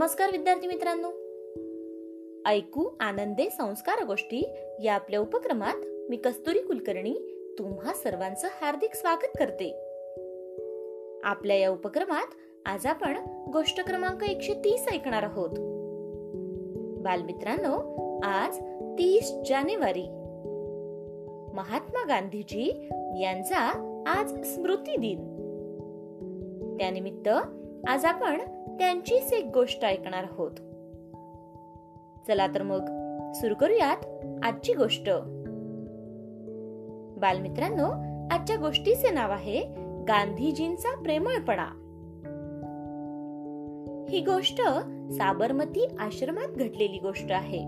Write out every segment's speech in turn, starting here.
नमस्कार विद्यार्थी मित्रांनो. ऐकू आनंदे संस्कार गोष्टी या आपल्या उपक्रमात मी कस्तुरी कुलकर्णी तुम्हा सर्वांचं हार्दिक स्वागत करते. आपल्या या उपक्रमात आज आपण गोष्ट क्रमांक एकशे तीस ऐकणार आहोत. बालमित्रांनो आज तीस जानेवारी. महात्मा गांधीजी यांचा आज स्मृती दिन त्यानिमित्त आज आपण त्यांचीच एक गोष्ट ऐकणार आहोत. चला तर मग सुरू करूयात आजची गोष्ट. बालमित्रांनो आजच्या गोष्टीचे नाव आहे गांधीजींचा प्रेमळपणा. ही गोष्ट साबरमती आश्रमात घडलेली गोष्ट आहे.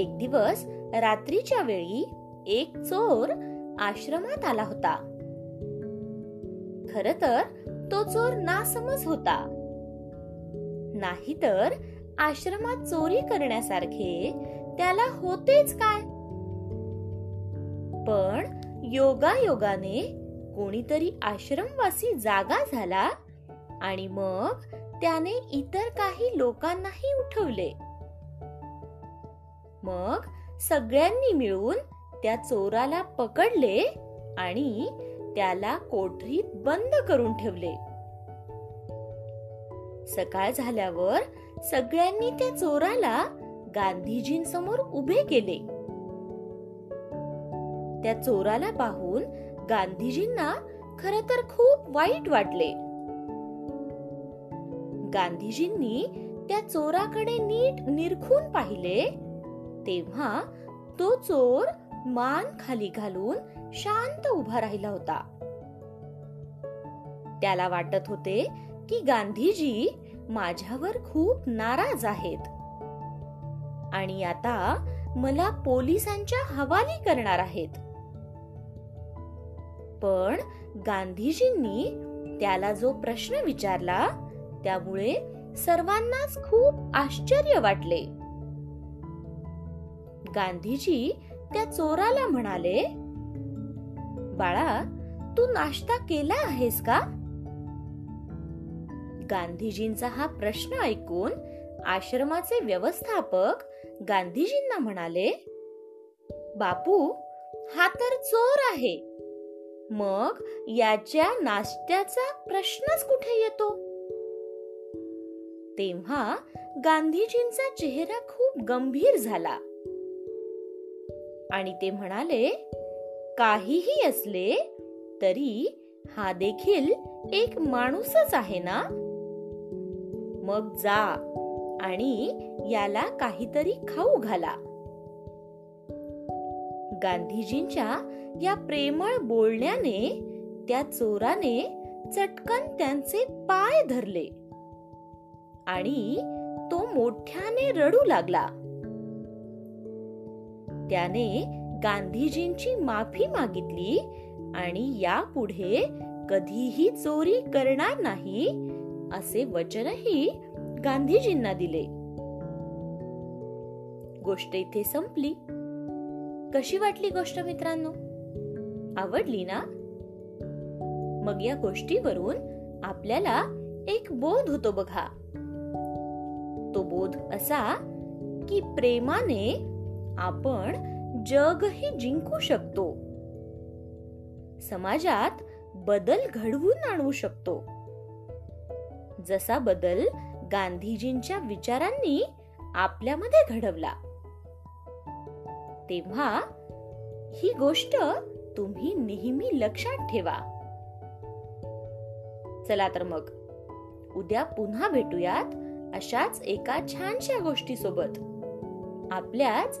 एक दिवस रात्रीच्या वेळी एक चोर आश्रमात आला होता. खर तर तो चोर नासमज होता. नाहीतर आश्रमात चोरी करण्यासारखे त्याला होतेच काय? पण योगायोगाने कोणीतरी आश्रमवासी जागा झाला आणि मग त्याने इतर काही लोकांनाही उठवले. मग सगळ्यांनी मिळून त्या चोराला पकडले आणि त्याला कोठरीत बंद करून ठेवले. सकाळ झाल्यावर सगळ्यांनी त्या चोराला गांधीजींसमोर उभे केले. त्या चोराला पाहून गांधीजींना खर तर खूप वाईट वाटले. गांधीजींनी त्या चोराकडे नीट निरखून पाहिले तेव्हा तो चोर मान खाली घालून शांत उभा राहिला होता. त्याला वाटत होते की गांधीजी माझ्यावर खूप नाराज आहेत. आणि आता मला पोलिसांच्या हवाली करणार आहेत. पण गांधीजींनी त्याला जो प्रश्न विचारला त्यामुळे सर्वांनाच खूप आश्चर्य वाटले. गांधीजी त्या चोराला म्हणाले बाळा तू नाश्ता केला आहेस का? गांधीजींचा हा प्रश्न ऐकून आश्रमाचे व्यवस्थापक गांधीजींना म्हणाले बापू हा तर चोर आहे. मग याच्या नाश्त्याचा प्रश्नच कुठे येतो? तेव्हा गांधीजींचा चेहरा खूप गंभीर झाला. आणि ते म्हणाले काहीही असले तरी हा देखील एक माणूसच आहे ना? मग जा आणि याला काहीतरी खाऊ घाला. गांधीजींच्या या प्रेमळ बोलण्याने त्या चोराने चटकन त्यांचे पाय धरले आणि तो मोठ्याने रडू लागला. त्याने गांधीजींची माफी मागितली आणि यापुढे कधीही चोरी करणार नाही असे वचनही गांधीजींना दिले. गोष्ट इथे संपली. कशी वाटली गोष्ट मित्रांनो? आवडली ना? मग या गोष्टीवरून आपल्याला एक बोध होतो बघा. तो बोध असा की प्रेमाने आपण जगही जिंकू शकतो. समाजात बदल घडवून आणू शकतो. जसा बदल गांधीजींच्या विचारांनी आपल्यामध्ये घडवला तेव्हा ही गोष्ट तुम्ही नेहमी लक्षात ठेवा. चला तर मग उद्या पुन्हा भेटूयात अशाच एका छानशा गोष्टी सोबत आपल्याच